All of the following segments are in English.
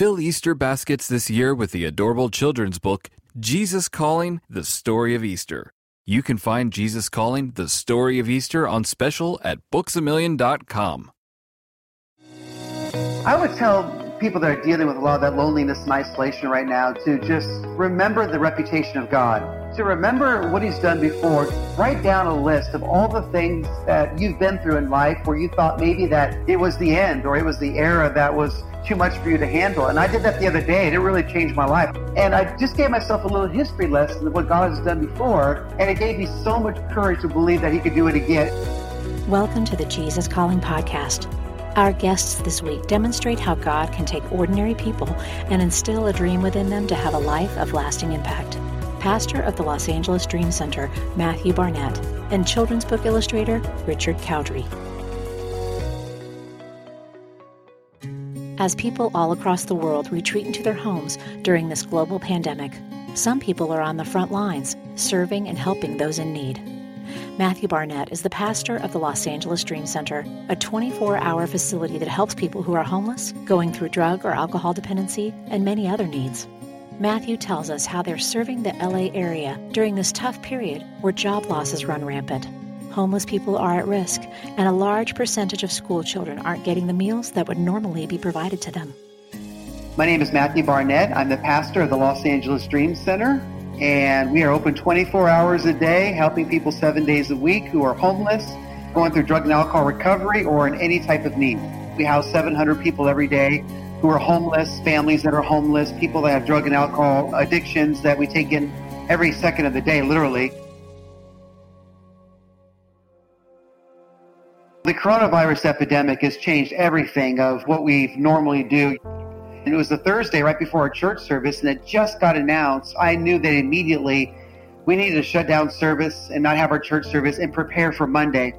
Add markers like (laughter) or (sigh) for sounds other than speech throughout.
Fill Easter baskets this year with the adorable children's book, Jesus Calling The Story of Easter. You can find Jesus Calling The Story of Easter on special at booksamillion.com. I would tell people that are dealing with a lot of that loneliness and isolation right now to just remember the reputation of God, to remember what He's done before. Write down a list of all the things that you've been through in life where you thought maybe that it was the end or it was the era that was too much for you to handle. And I did that the other day, and it really changed my life. And I just gave myself a little history lesson of what God has done before, and it gave me so much courage to believe that He could do it again. Welcome to the Jesus Calling Podcast. Our guests this week demonstrate how God can take ordinary people and instill a dream within them to have a life of lasting impact. Pastor of the Los Angeles Dream Center, Matthew Barnett, and children's book illustrator, Richard Cowdery. As people all across the world retreat into their homes during this global pandemic, some people are on the front lines, serving and helping those in need. Matthew Barnett is the pastor of the Los Angeles Dream Center, a 24 hour facility that helps people who are homeless, going through drug or alcohol dependency, and many other needs. Matthew tells us how they're serving the LA area during this tough period where job losses run rampant. Homeless people are at risk, and a large percentage of school children aren't getting the meals that would normally be provided to them. My name is Matthew Barnett. I'm the pastor of the Los Angeles Dream Center, and we are open 24 hours a day, helping people seven days a week who are homeless, going through drug and alcohol recovery, or in any type of need. We house 700 people every day who are homeless, families that are homeless, people that have drug and alcohol addictions that we take in every second of the day, literally. The coronavirus epidemic has changed everything of what we normally do. And it was a Thursday right before our church service, and it just got announced. I knew that immediately we needed to shut down service and not have our church service and prepare for Monday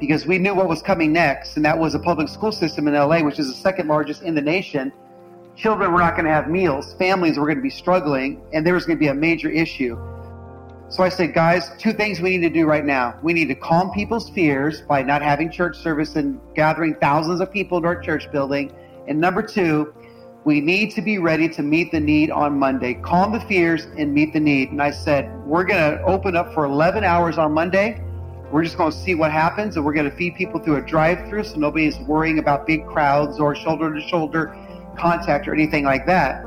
because we knew what was coming next, and that was a public school system in LA, which is the second largest in the nation. Children were not going to have meals, families were going to be struggling, and there was going to be a major issue. So I said, guys, two things we need to do right now. We need to calm people's fears by not having church service and gathering thousands of people in our church building. And number two, we need to be ready to meet the need on Monday. Calm the fears and meet the need. And I said, we're going to open up for 11 hours on Monday. We're just going to see what happens, and we're going to feed people through a drive-through, so nobody's worrying about big crowds or shoulder-to-shoulder contact or anything like that.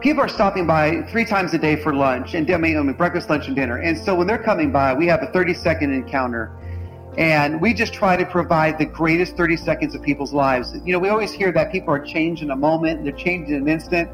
People are stopping by three times a day for lunch, and I mean, I mean breakfast, lunch, and dinner. And so when they're coming by, we have a 30-second encounter. And we just try to provide the greatest 30 seconds of people's lives. You know, we always hear that people are changed in a moment, they're changed in an instant.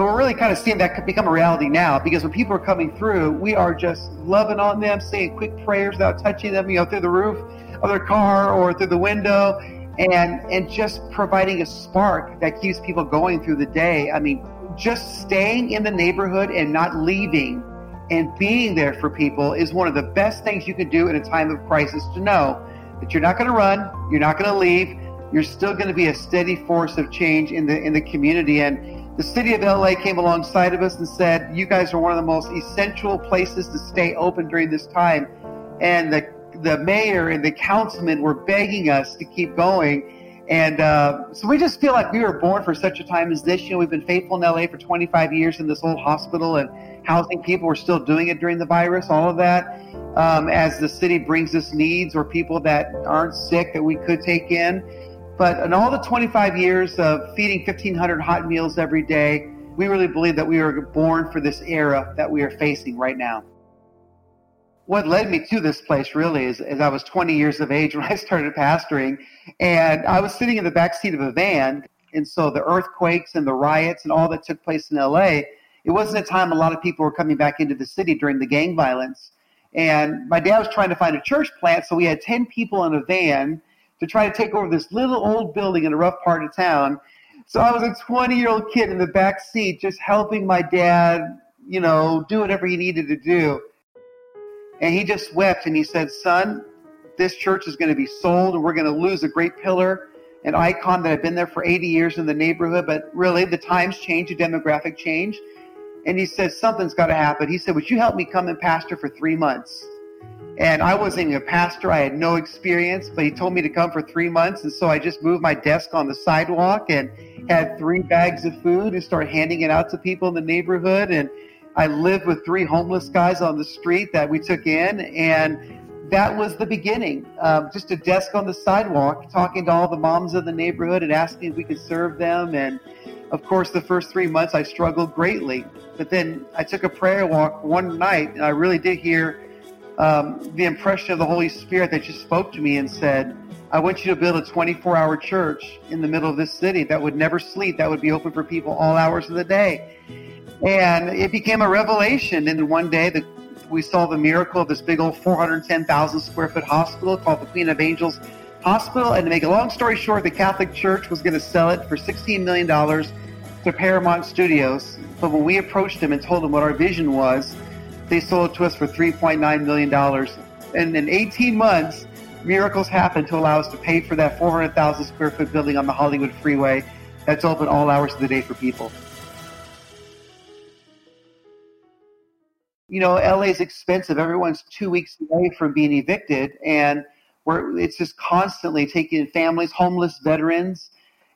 But we're really kind of seeing that become a reality now because when people are coming through, we are just loving on them, saying quick prayers without touching them, you know, through the roof of their car or through the window, and and just providing a spark that keeps people going through the day. I mean, just staying in the neighborhood and not leaving and being there for people is one of the best things you can do in a time of crisis to know that you're not going to run, you're not going to leave, you're still going to be a steady force of change in the in the community and the city of LA came alongside of us and said, "You guys are one of the most essential places to stay open during this time." And the the mayor and the councilman were begging us to keep going. And uh, so we just feel like we were born for such a time as this. You know, we've been faithful in LA for 25 years in this old hospital and housing people. We're still doing it during the virus, all of that. Um, as the city brings us needs or people that aren't sick that we could take in. But in all the 25 years of feeding 1,500 hot meals every day, we really believe that we were born for this era that we are facing right now. What led me to this place really is, is I was 20 years of age when I started pastoring, and I was sitting in the back seat of a van. And so the earthquakes and the riots and all that took place in LA, it wasn't a time a lot of people were coming back into the city during the gang violence. And my dad was trying to find a church plant, so we had 10 people in a van to try to take over this little old building in a rough part of town. So I was a 20 year old kid in the back seat just helping my dad, you know, do whatever he needed to do. And he just wept and he said, Son, this church is going to be sold and we're going to lose a great pillar, an icon that had been there for 80 years in the neighborhood. But really, the times change, the demographic change. And he said, Something's got to happen. He said, Would you help me come and pastor for three months? And I wasn't even a pastor. I had no experience, but he told me to come for three months. And so I just moved my desk on the sidewalk and had three bags of food and started handing it out to people in the neighborhood. And I lived with three homeless guys on the street that we took in. And that was the beginning. Um, just a desk on the sidewalk, talking to all the moms of the neighborhood and asking if we could serve them. And of course, the first three months I struggled greatly. But then I took a prayer walk one night and I really did hear um, the impression of the Holy Spirit that just spoke to me and said, I want you to build a 24 hour church in the middle of this city that would never sleep, that would be open for people all hours of the day. And it became a revelation. And one day, the we saw the miracle of this big old 410,000 square foot hospital called the Queen of Angels Hospital. And to make a long story short, the Catholic Church was going to sell it for $16 million to Paramount Studios. But when we approached them and told them what our vision was, they sold it to us for $3.9 million. And in 18 months, miracles happened to allow us to pay for that 400,000 square foot building on the Hollywood freeway that's open all hours of the day for people. you know, LA is expensive. Everyone's two weeks away from being evicted, and we're, it's just constantly taking families, homeless veterans.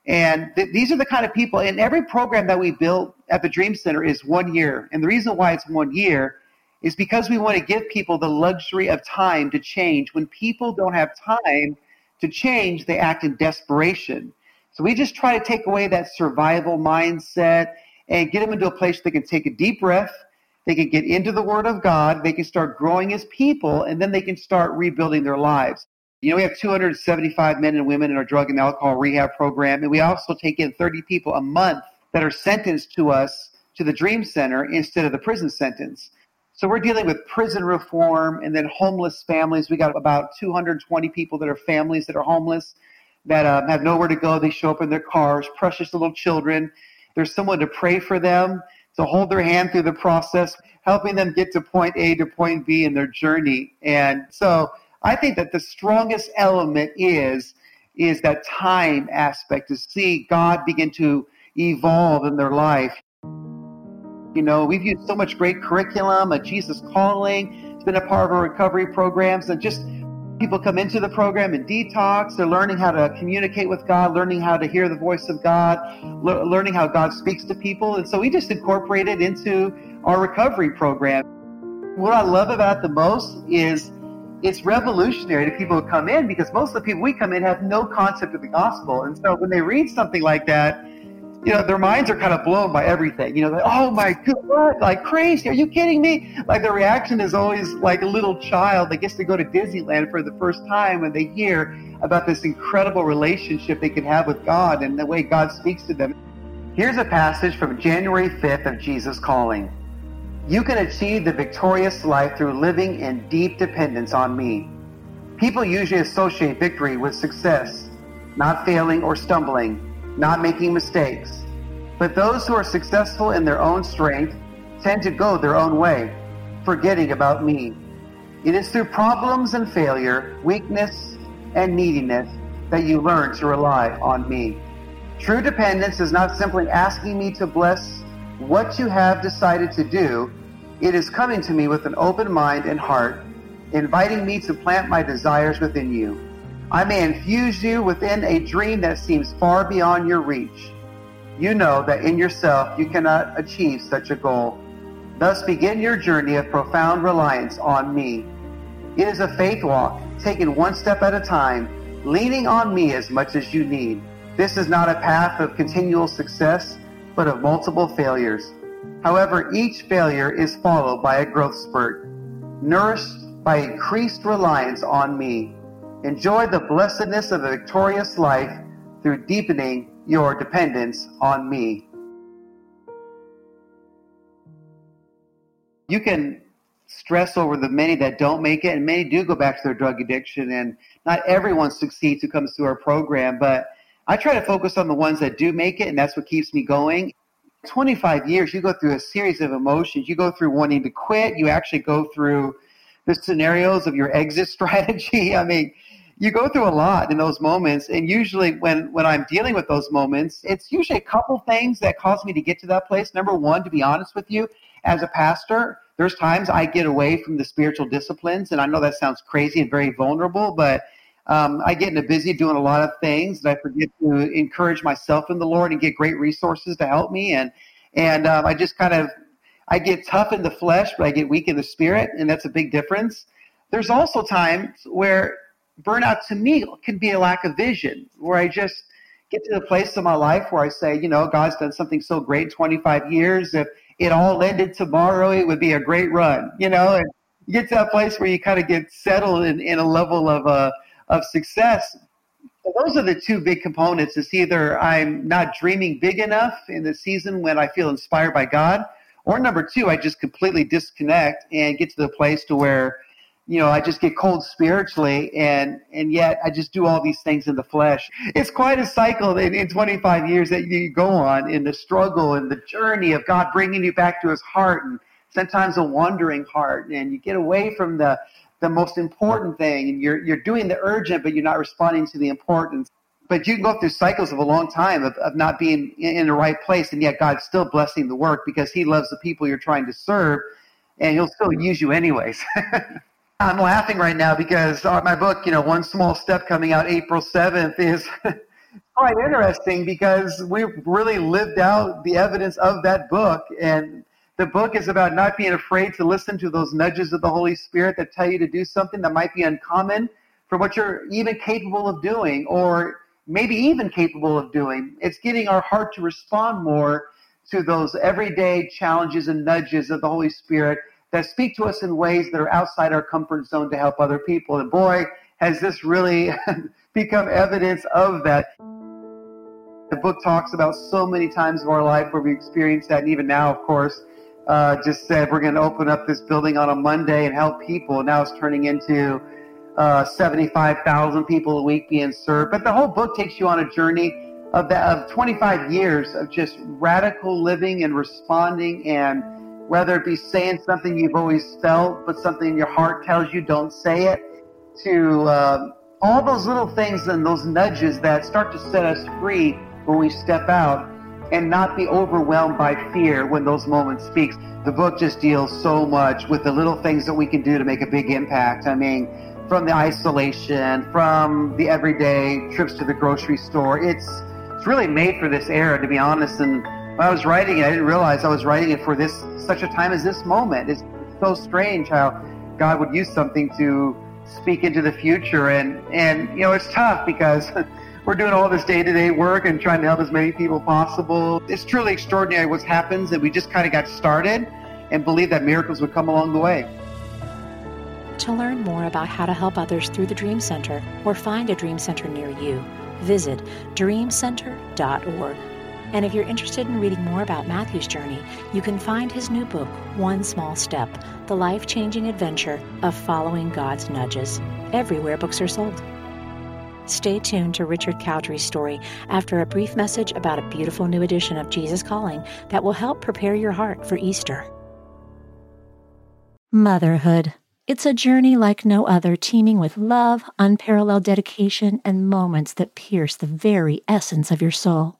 And th- these are the kind of people, and every program that we built at the Dream Center is one year. And the reason why it's one year is because we want to give people the luxury of time to change. When people don't have time to change, they act in desperation. So we just try to take away that survival mindset and get them into a place they can take a deep breath they can get into the Word of God. They can start growing as people, and then they can start rebuilding their lives. You know, we have 275 men and women in our drug and alcohol rehab program, and we also take in 30 people a month that are sentenced to us to the Dream Center instead of the prison sentence. So we're dealing with prison reform and then homeless families. We got about 220 people that are families that are homeless that um, have nowhere to go. They show up in their cars, precious little children. There's someone to pray for them to hold their hand through the process, helping them get to point A to point B in their journey. And so I think that the strongest element is is that time aspect to see God begin to evolve in their life. You know, we've used so much great curriculum, a Jesus calling. It's been a part of our recovery programs, and just People come into the program and detox. They're learning how to communicate with God, learning how to hear the voice of God, le- learning how God speaks to people. And so we just incorporate it into our recovery program. What I love about the most is it's revolutionary to people who come in because most of the people we come in have no concept of the gospel. And so when they read something like that, you know, their minds are kind of blown by everything. You know, like, oh my god, like crazy. Are you kidding me? Like the reaction is always like a little child that gets to go to Disneyland for the first time when they hear about this incredible relationship they can have with God and the way God speaks to them. Here's a passage from January 5th of Jesus Calling. You can achieve the victorious life through living in deep dependence on me. People usually associate victory with success, not failing or stumbling not making mistakes. But those who are successful in their own strength tend to go their own way, forgetting about me. It is through problems and failure, weakness and neediness that you learn to rely on me. True dependence is not simply asking me to bless what you have decided to do. It is coming to me with an open mind and heart, inviting me to plant my desires within you. I may infuse you within a dream that seems far beyond your reach. You know that in yourself you cannot achieve such a goal. Thus begin your journey of profound reliance on me. It is a faith walk, taken one step at a time, leaning on me as much as you need. This is not a path of continual success, but of multiple failures. However, each failure is followed by a growth spurt, nourished by increased reliance on me. Enjoy the blessedness of a victorious life through deepening your dependence on me. You can stress over the many that don't make it, and many do go back to their drug addiction, and not everyone succeeds who comes through our program, but I try to focus on the ones that do make it, and that's what keeps me going. 25 years, you go through a series of emotions. You go through wanting to quit. You actually go through the scenarios of your exit (laughs) strategy. I mean, you go through a lot in those moments and usually when when i'm dealing with those moments it's usually a couple things that cause me to get to that place number one to be honest with you as a pastor there's times I get away from the spiritual disciplines, and I know that sounds crazy and very vulnerable, but um, I get into busy doing a lot of things, and I forget to encourage myself in the Lord and get great resources to help me, and and um, I just kind of I get tough in the flesh, but I get weak in the spirit, and that's a big difference. There's also times where burnout to me can be a lack of vision, where I just get to the place in my life where I say, you know, God's done something so great 25 years. If it all ended tomorrow, it would be a great run, you know, and you get to that place where you kind of get settled in, in a level of, uh, of success. So those are the two big components. It's either I'm not dreaming big enough in the season when I feel inspired by God, or number two, I just completely disconnect and get to the place to where you know, I just get cold spiritually and, and yet I just do all these things in the flesh. It's quite a cycle in, in 25 years that you go on in the struggle and the journey of God bringing you back to his heart and sometimes a wandering heart and you get away from the, the most important thing and you're, you're doing the urgent, but you're not responding to the importance. But you can go through cycles of a long time of, of not being in, in the right place and yet God's still blessing the work because he loves the people you're trying to serve and he'll still use you anyways. (laughs) I'm laughing right now because uh, my book, you know, One Small Step coming out April 7th is (laughs) quite interesting because we've really lived out the evidence of that book. And the book is about not being afraid to listen to those nudges of the Holy Spirit that tell you to do something that might be uncommon for what you're even capable of doing or maybe even capable of doing. It's getting our heart to respond more to those everyday challenges and nudges of the Holy Spirit that speak to us in ways that are outside our comfort zone to help other people. And boy, has this really (laughs) become evidence of that. The book talks about so many times of our life where we experience that, and even now, of course, uh, just said we're going to open up this building on a Monday and help people. Now it's turning into uh, 75,000 people a week being served. But the whole book takes you on a journey of, the, of 25 years of just radical living and responding and whether it be saying something you've always felt, but something your heart tells you don't say it, to uh, all those little things and those nudges that start to set us free when we step out and not be overwhelmed by fear when those moments speak. The book just deals so much with the little things that we can do to make a big impact. I mean, from the isolation, from the everyday trips to the grocery store. It's it's really made for this era, to be honest. And when I was writing it, I didn't realize I was writing it for this such a time as this moment. It's so strange how God would use something to speak into the future, and and you know it's tough because (laughs) we're doing all this day-to-day work and trying to help as many people possible. It's truly extraordinary what happens, and we just kind of got started and believe that miracles would come along the way. To learn more about how to help others through the Dream Center or find a Dream Center near you, visit dreamcenter.org. And if you're interested in reading more about Matthew's journey, you can find his new book, One Small Step The Life Changing Adventure of Following God's Nudges, everywhere books are sold. Stay tuned to Richard Cowdery's story after a brief message about a beautiful new edition of Jesus Calling that will help prepare your heart for Easter. Motherhood. It's a journey like no other, teeming with love, unparalleled dedication, and moments that pierce the very essence of your soul.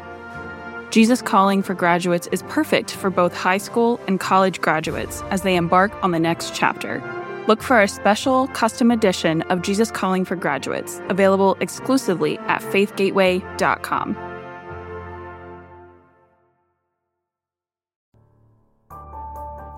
Jesus Calling for Graduates is perfect for both high school and college graduates as they embark on the next chapter. Look for a special custom edition of Jesus Calling for Graduates, available exclusively at faithgateway.com.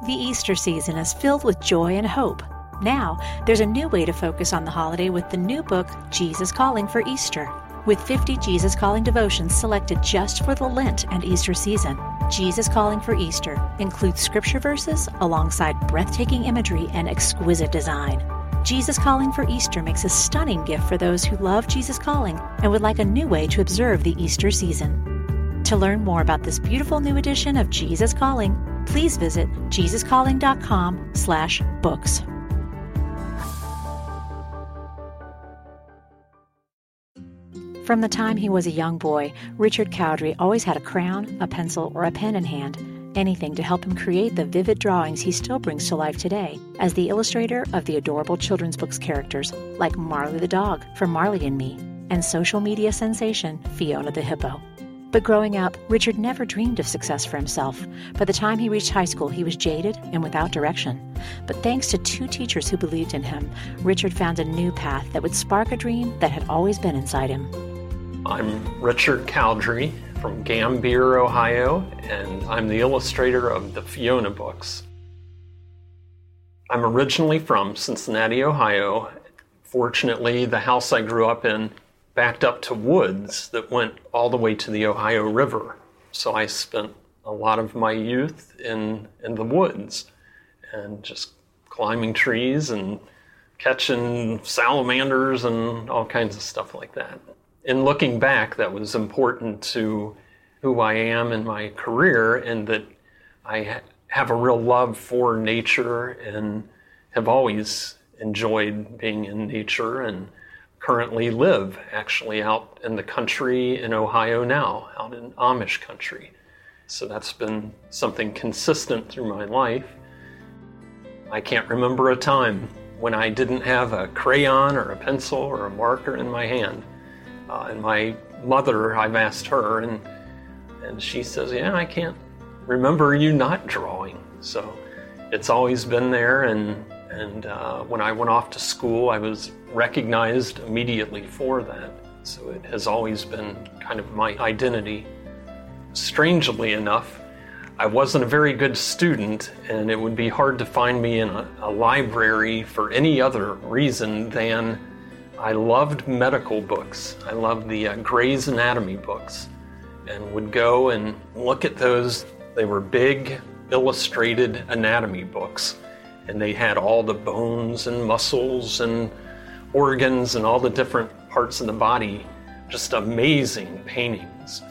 The Easter season is filled with joy and hope. Now, there's a new way to focus on the holiday with the new book, Jesus Calling for Easter. With 50 Jesus Calling devotions selected just for the Lent and Easter season, Jesus Calling for Easter includes scripture verses alongside breathtaking imagery and exquisite design. Jesus Calling for Easter makes a stunning gift for those who love Jesus Calling and would like a new way to observe the Easter season. To learn more about this beautiful new edition of Jesus Calling, please visit jesuscalling.com/books. From the time he was a young boy, Richard Cowdery always had a crayon, a pencil, or a pen in hand, anything to help him create the vivid drawings he still brings to life today as the illustrator of the adorable children's books characters like Marley the dog from Marley and Me and social media sensation Fiona the hippo. But growing up, Richard never dreamed of success for himself. By the time he reached high school, he was jaded and without direction. But thanks to two teachers who believed in him, Richard found a new path that would spark a dream that had always been inside him. I'm Richard Cowdery from Gambier, Ohio, and I'm the illustrator of the Fiona books. I'm originally from Cincinnati, Ohio. Fortunately, the house I grew up in backed up to woods that went all the way to the Ohio River. So I spent a lot of my youth in, in the woods and just climbing trees and catching salamanders and all kinds of stuff like that. In looking back, that was important to who I am in my career, and that I have a real love for nature and have always enjoyed being in nature and currently live actually out in the country in Ohio now, out in Amish country. So that's been something consistent through my life. I can't remember a time when I didn't have a crayon or a pencil or a marker in my hand. Uh, and my mother, I've asked her, and and she says, "Yeah, I can't remember you not drawing." So it's always been there, and and uh, when I went off to school, I was recognized immediately for that. So it has always been kind of my identity. Strangely enough, I wasn't a very good student, and it would be hard to find me in a, a library for any other reason than I loved medical books. I loved the uh, Gray's Anatomy books and would go and look at those. They were big, illustrated anatomy books and they had all the bones and muscles and organs and all the different parts of the body. Just amazing paintings.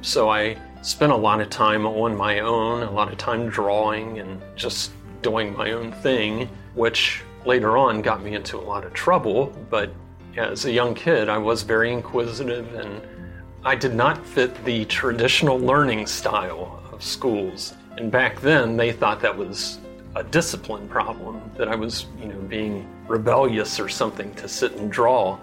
So I spent a lot of time on my own, a lot of time drawing and just doing my own thing, which later on got me into a lot of trouble. But as a young kid, I was very inquisitive and I did not fit the traditional learning style of schools. And back then, they thought that was a discipline problem, that I was, you know, being rebellious or something to sit and draw.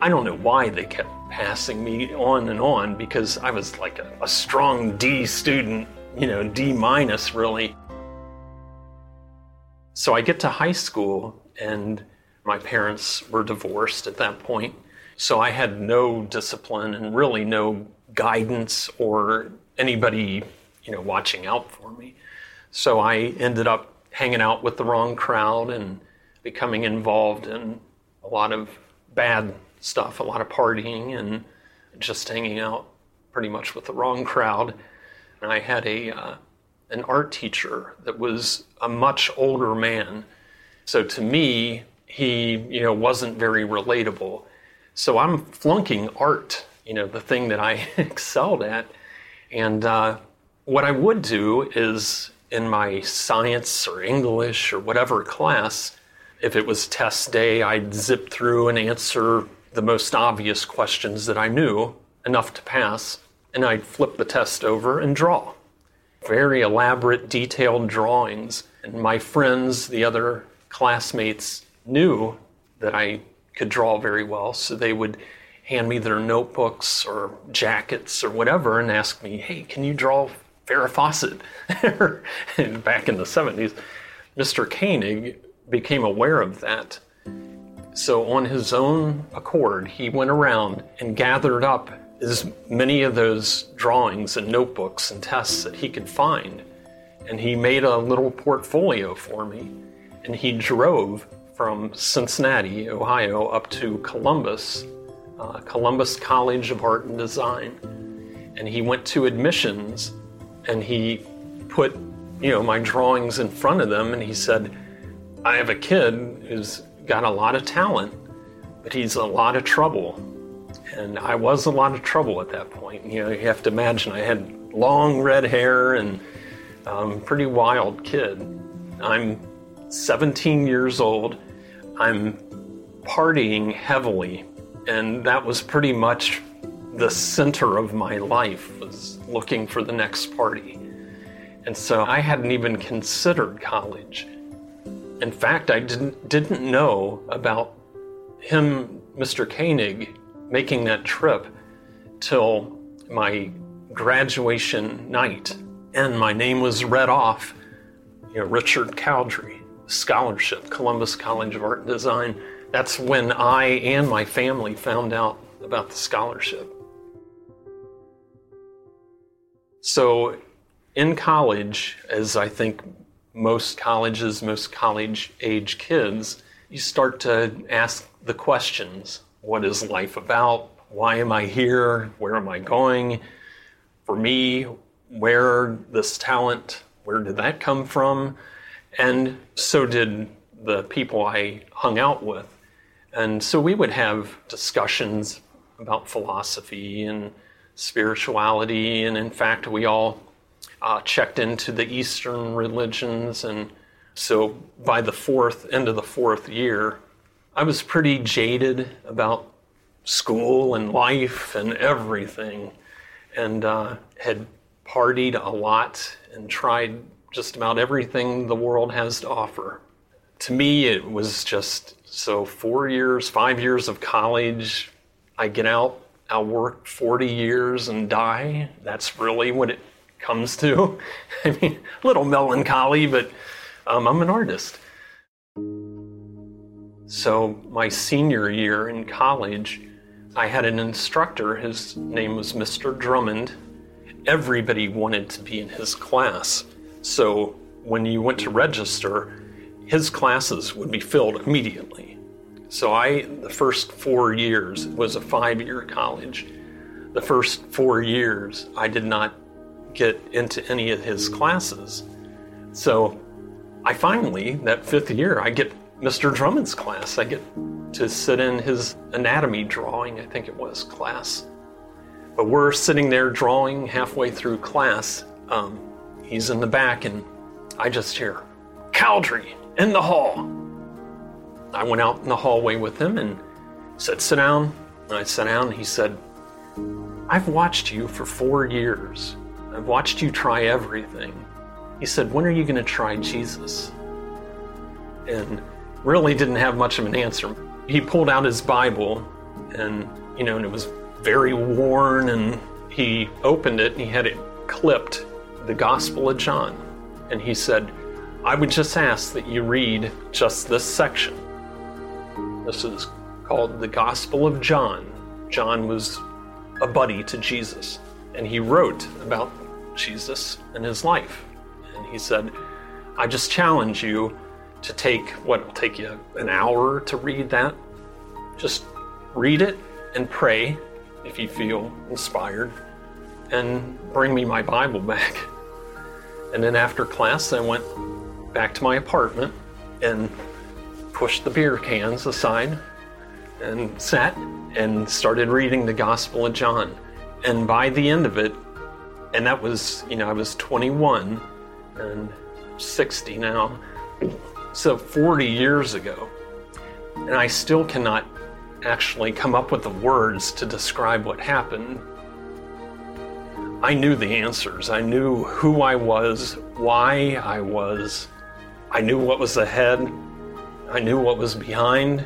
I don't know why they kept passing me on and on because I was like a, a strong D student, you know, D minus really. So I get to high school and my parents were divorced at that point. So I had no discipline and really no guidance or anybody, you know, watching out for me. So I ended up hanging out with the wrong crowd and becoming involved in a lot of bad stuff, a lot of partying and just hanging out pretty much with the wrong crowd. And I had a uh, an art teacher that was a much older man. So to me, he you know wasn't very relatable. So I'm flunking art, you know, the thing that I (laughs) excelled at. And uh, what I would do is in my science or English or whatever class, if it was test day, I'd zip through and answer the most obvious questions that I knew enough to pass, and I'd flip the test over and draw. Very elaborate, detailed drawings. And my friends, the other classmates, knew that I could draw very well, so they would hand me their notebooks or jackets or whatever and ask me, hey, can you draw Farrah Fawcett (laughs) back in the 70s. Mr. Koenig became aware of that. So, on his own accord, he went around and gathered up as many of those drawings and notebooks and tests that he could find. And he made a little portfolio for me. And he drove from Cincinnati, Ohio, up to Columbus, uh, Columbus College of Art and Design. And he went to admissions and he put, you know, my drawings in front of them and he said, I have a kid who's got a lot of talent, but he's a lot of trouble. And I was a lot of trouble at that point. You know, you have to imagine I had long red hair and um, pretty wild kid. I'm 17 years old. I'm partying heavily, and that was pretty much the center of my life was looking for the next party. And so I hadn't even considered college. In fact, I didn't didn't know about him, Mr. Koenig, making that trip till my graduation night, and my name was read off. You know, Richard Cowdery, scholarship, Columbus College of Art and Design. That's when I and my family found out about the scholarship. So, in college, as I think most colleges, most college age kids, you start to ask the questions What is life about? Why am I here? Where am I going? For me, where this talent, where did that come from? And so did the people I hung out with. And so we would have discussions about philosophy and spirituality. And in fact, we all uh, checked into the Eastern religions. And so by the fourth, end of the fourth year, I was pretty jaded about school and life and everything, and uh, had partied a lot and tried just about everything the world has to offer. To me, it was just so four years, five years of college. I get out, I'll work 40 years and die. That's really what it comes to. (laughs) I mean, a little melancholy, but um, I'm an artist. So, my senior year in college, I had an instructor. His name was Mr. Drummond. Everybody wanted to be in his class. So, when you went to register, his classes would be filled immediately. So, I, the first four years, was a five year college. The first four years, I did not get into any of his classes. So I finally, that fifth year, I get Mr. Drummond's class. I get to sit in his anatomy drawing, I think it was, class. But we're sitting there drawing halfway through class. Um, he's in the back, and I just hear, Cowdery in the hall. I went out in the hallway with him and said, Sit down. And I sat down, and he said, I've watched you for four years. I've watched you try everything. He said, When are you going to try Jesus? And really didn't have much of an answer. He pulled out his Bible, and, you know, and it was very worn, and he opened it and he had it clipped, the Gospel of John. And he said, I would just ask that you read just this section. This is called the Gospel of John. John was a buddy to Jesus, and he wrote about Jesus and his life. And he said, I just challenge you to take what will take you an hour to read that. Just read it and pray if you feel inspired, and bring me my Bible back. And then after class, I went back to my apartment and pushed the beer cans aside and sat and started reading the Gospel of John. And by the end of it, and that was, you know, I was 21 and 60 now. So 40 years ago. And I still cannot actually come up with the words to describe what happened. I knew the answers. I knew who I was, why I was. I knew what was ahead. I knew what was behind,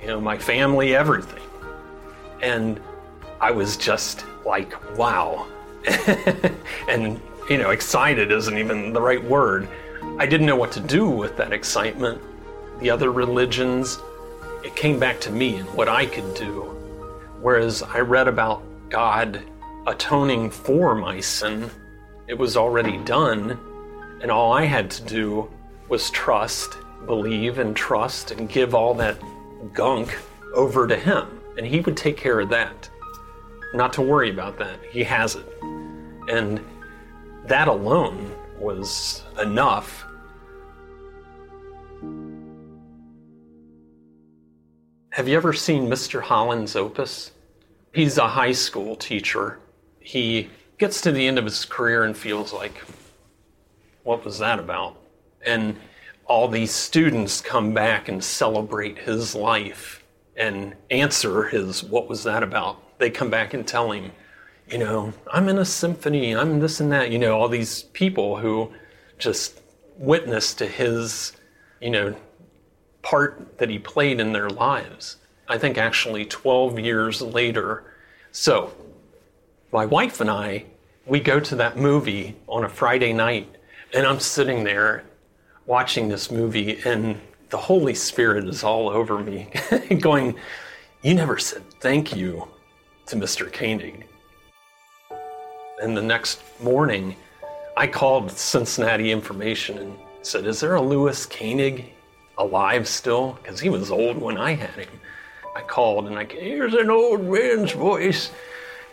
you know, my family, everything. And I was just like, wow, (laughs) and, you know, excited isn't even the right word. I didn't know what to do with that excitement. The other religions, it came back to me and what I could do. Whereas I read about God atoning for my sin, it was already done, and all I had to do was trust believe and trust and give all that gunk over to Him, and He would take care of that. Not to worry about that. He has it. And that alone was enough. Have you ever seen Mr. Holland's opus? He's a high school teacher. He gets to the end of his career and feels like, what was that about? And all these students come back and celebrate his life and answer his, what was that about? They come back and tell him, you know, I'm in a symphony, I'm this and that, you know, all these people who just witness to his, you know, part that he played in their lives. I think actually 12 years later. So, my wife and I, we go to that movie on a Friday night, and I'm sitting there watching this movie, and the Holy Spirit is all over me, (laughs) going, You never said thank you to Mr. Koenig. And the next morning, I called Cincinnati Information and said, Is there a Lewis Koenig alive still? Because he was old when I had him. I called and I here's an old man's voice.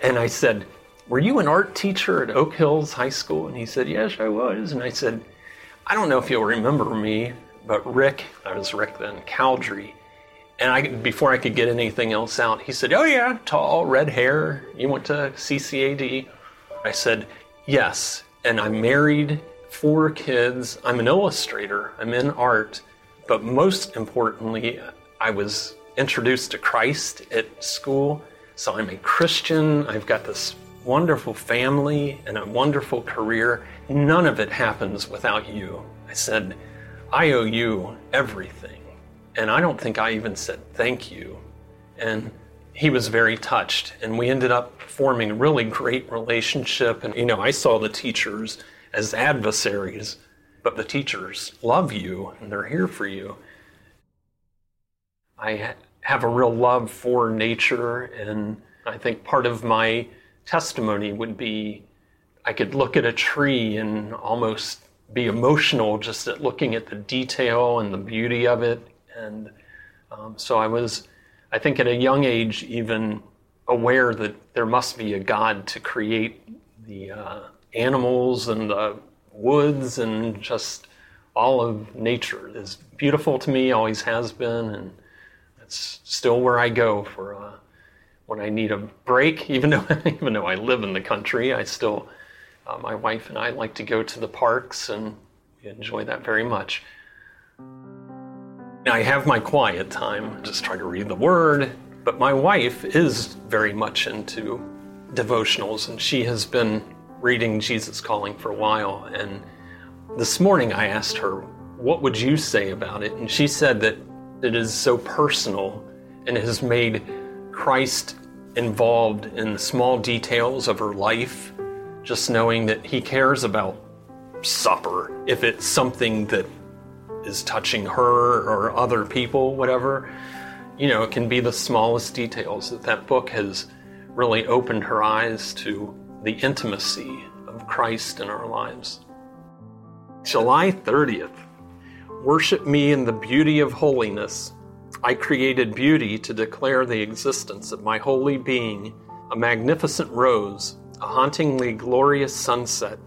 And I said, Were you an art teacher at Oak Hills High School? And he said, Yes, I was. And I said, I don't know if you'll remember me, but Rick, I was Rick then, Cowdery. And I, before I could get anything else out, he said, Oh, yeah, tall, red hair. You went to CCAD. I said, Yes, and I'm married, four kids, I'm an illustrator, I'm in art, but most importantly, I was introduced to Christ at school. So I'm a Christian, I've got this wonderful family and a wonderful career. None of it happens without you. I said, I owe you everything. And I don't think I even said thank you. And he was very touched and we ended up forming a really great relationship and you know i saw the teachers as adversaries but the teachers love you and they're here for you i have a real love for nature. And i think part of my testimony would be i could look at a tree and almost be emotional just at looking at the detail and the beauty of it. And um, so i was I think at a young age, even aware that there must be a God to create the uh, animals and the woods and just all of nature. Is beautiful to me, always has been, and it's still where I go for uh, when I need a break. (laughs) Even though even though I live in the country, I still uh, my wife and I like to go to the parks, and enjoy that very much. Now I have my quiet time, just try to read the word, but my wife is very much into devotionals and she has been reading Jesus Calling for a while. And this morning I asked her, What would you say about it? And she said that it is so personal and has made Christ involved in the small details of her life, just knowing that He cares about supper, if it's something that is touching her or other people, whatever. You know, it can be the smallest details that that book has really opened her eyes to the intimacy of Christ in our lives. July 30th. Worship me in the beauty of holiness. I created beauty to declare the existence of my holy being, a magnificent rose, a hauntingly glorious sunset,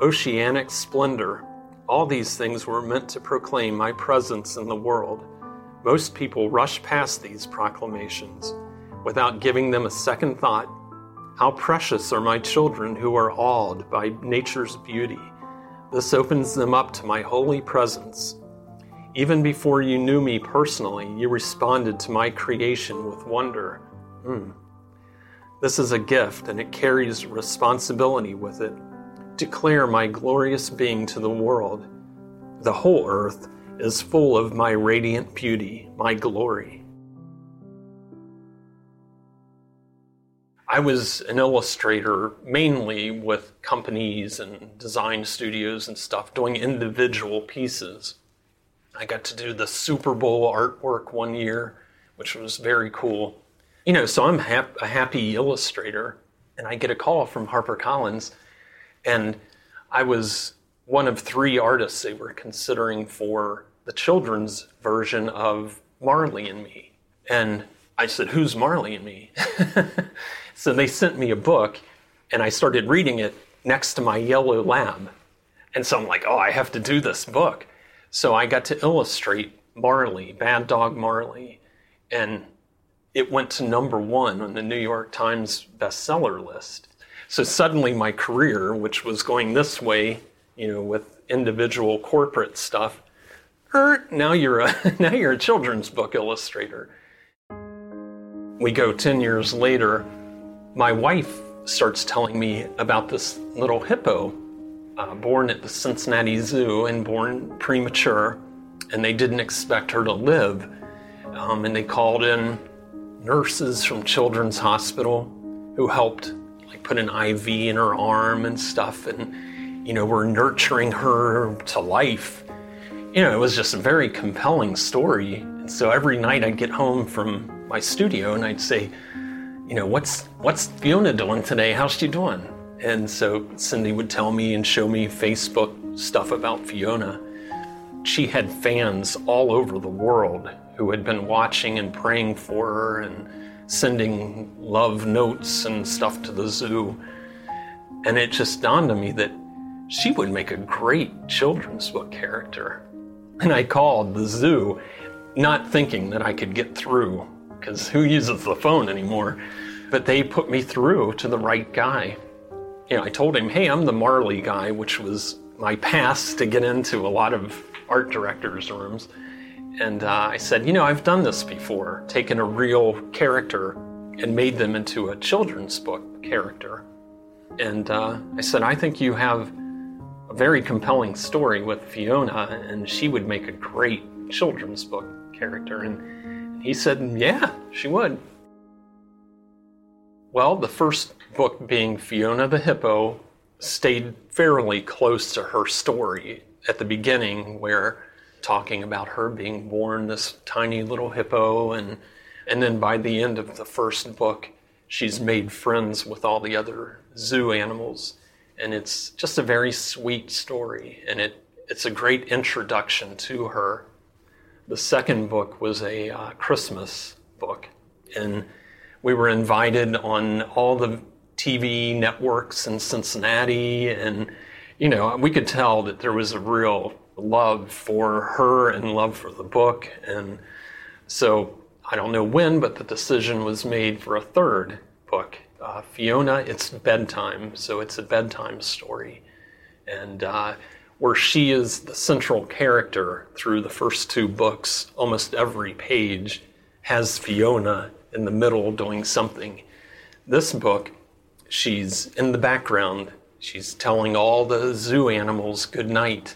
oceanic splendor, all these things were meant to proclaim my presence in the world. Most people rush past these proclamations without giving them a second thought. How precious are my children who are awed by nature's beauty. This opens them up to my holy presence. Even before you knew me personally, you responded to my creation with wonder. Hmm. This is a gift and it carries responsibility with it declare my glorious being to the world. The whole earth is full of my radiant beauty, my glory. I was an illustrator mainly with companies and design studios and stuff, doing individual pieces. I got to do the Super Bowl artwork one year, which was very cool. You know, so I'm hap- a happy illustrator, and I get a call from HarperCollins and I was one of three artists they were considering for the children's version of Marley and Me. And I said, Who's Marley and Me? (laughs) so they sent me a book, and I started reading it next to my yellow lab. And so I'm like, Oh, I have to do this book. So I got to illustrate Marley, Bad Dog Marley. And it went to number one on the New York Times bestseller list. So suddenly my career, which was going this way, you know, with individual corporate stuff, hurt. Now you're a (laughs) now you're a children's book illustrator. We go 10 years later, my wife starts telling me about this little hippo uh, born at the Cincinnati Zoo and born premature, and they didn't expect her to live. Um, and they called in nurses from Children's Hospital who helped like put an IV in her arm and stuff, and you know were nurturing her to life. You know, it was just a very compelling story. And so every night I'd get home from my studio and I'd say, you know, what's what's Fiona doing today? How's she doing? And so Cindy would tell me and show me Facebook stuff about Fiona. She had fans all over the world who had been watching and praying for her and sending love notes and stuff to the zoo. And it just dawned on me that she would make a great children's book character. And I called the zoo, not thinking that I could get through, because who uses the phone anymore? But they put me through to the right guy. You know, I told him, hey, I'm the Marley guy, which was my pass to get into a lot of art directors' rooms. And uh, I said, you know, I've done this before, taken a real character and made them into a children's book character. And uh, I said, I think you have a very compelling story with Fiona, and she would make a great children's book character. And he said, yeah, she would. Well, the first book being Fiona the Hippo stayed fairly close to her story at the beginning, where talking about her being born this tiny little hippo and and then by the end of the first book she's made friends with all the other zoo animals. And it's just a very sweet story and it it's a great introduction to her. The second book was a uh, christmas book. And we were invited on all the tv networks in cincinnati and you know we could tell that there was a real love for her and love for the book. And so I don't know when, but the decision was made for a third book. Uh, Fiona, it's bedtime, so it's a bedtime story. And uh, where she is the central character through the first two books, almost every page has Fiona in the middle doing something. This book, she's in the background. She's telling all the zoo animals good night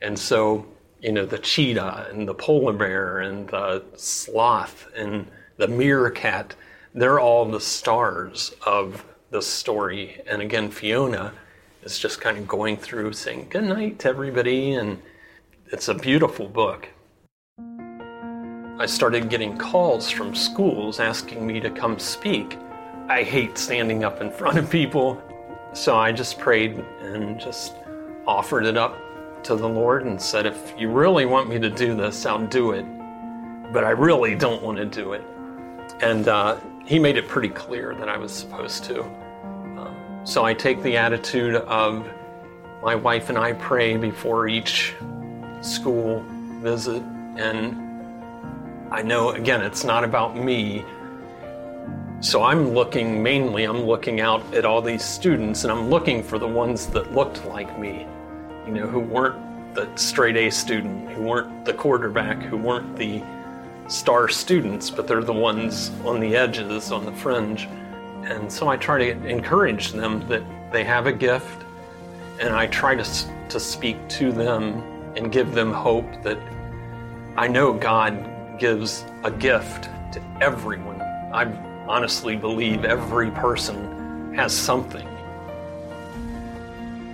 and so, you know, the cheetah and the polar bear and the sloth and the meerkat, they're all the stars of the story. And again, Fiona is just kind of going through saying good night to everybody. And it's a beautiful book. I started getting calls from schools asking me to come speak. I hate standing up in front of people, so I just prayed and just offered it up to the Lord and said, If you really want me to do this, I'll do it. But I really don't want to do it. And uh, he made it pretty clear that I was supposed to. Um, so I take the attitude of my wife and I pray before each school visit. And I know, again, it's not about me. So I'm looking mainly, I'm looking out at all these students and I'm looking for the ones that looked like me you know, who weren't the straight A student, who weren't the quarterback, who weren't the star students, but they're the ones on the edges, on the fringe. And so I try to encourage them that they have a gift, and I try to, to speak to them and give them hope that I know God gives a gift to everyone. I honestly believe every person has something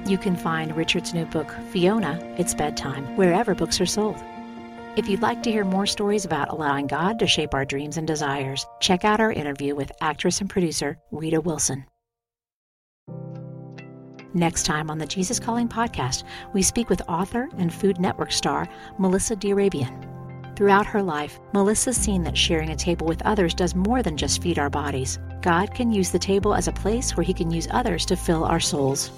you can find Richard's new book, Fiona, It's Bedtime, wherever books are sold. If you'd like to hear more stories about allowing God to shape our dreams and desires, check out our interview with actress and producer Rita Wilson. Next time on the Jesus Calling podcast, we speak with author and Food Network star Melissa d'Arabian. Throughout her life, Melissa's seen that sharing a table with others does more than just feed our bodies. God can use the table as a place where He can use others to fill our souls.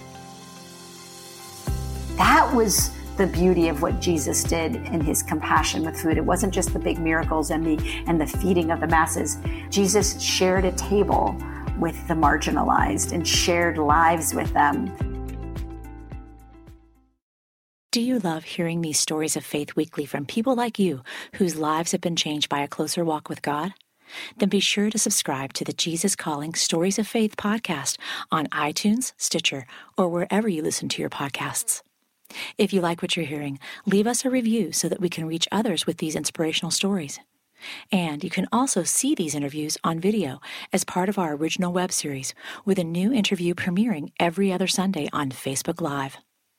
That was the beauty of what Jesus did in his compassion with food. It wasn't just the big miracles and the and the feeding of the masses. Jesus shared a table with the marginalized and shared lives with them. Do you love hearing these stories of faith weekly from people like you whose lives have been changed by a closer walk with God? Then be sure to subscribe to the Jesus Calling Stories of Faith podcast on iTunes, Stitcher, or wherever you listen to your podcasts. If you like what you're hearing, leave us a review so that we can reach others with these inspirational stories. And you can also see these interviews on video as part of our original web series, with a new interview premiering every other Sunday on Facebook Live.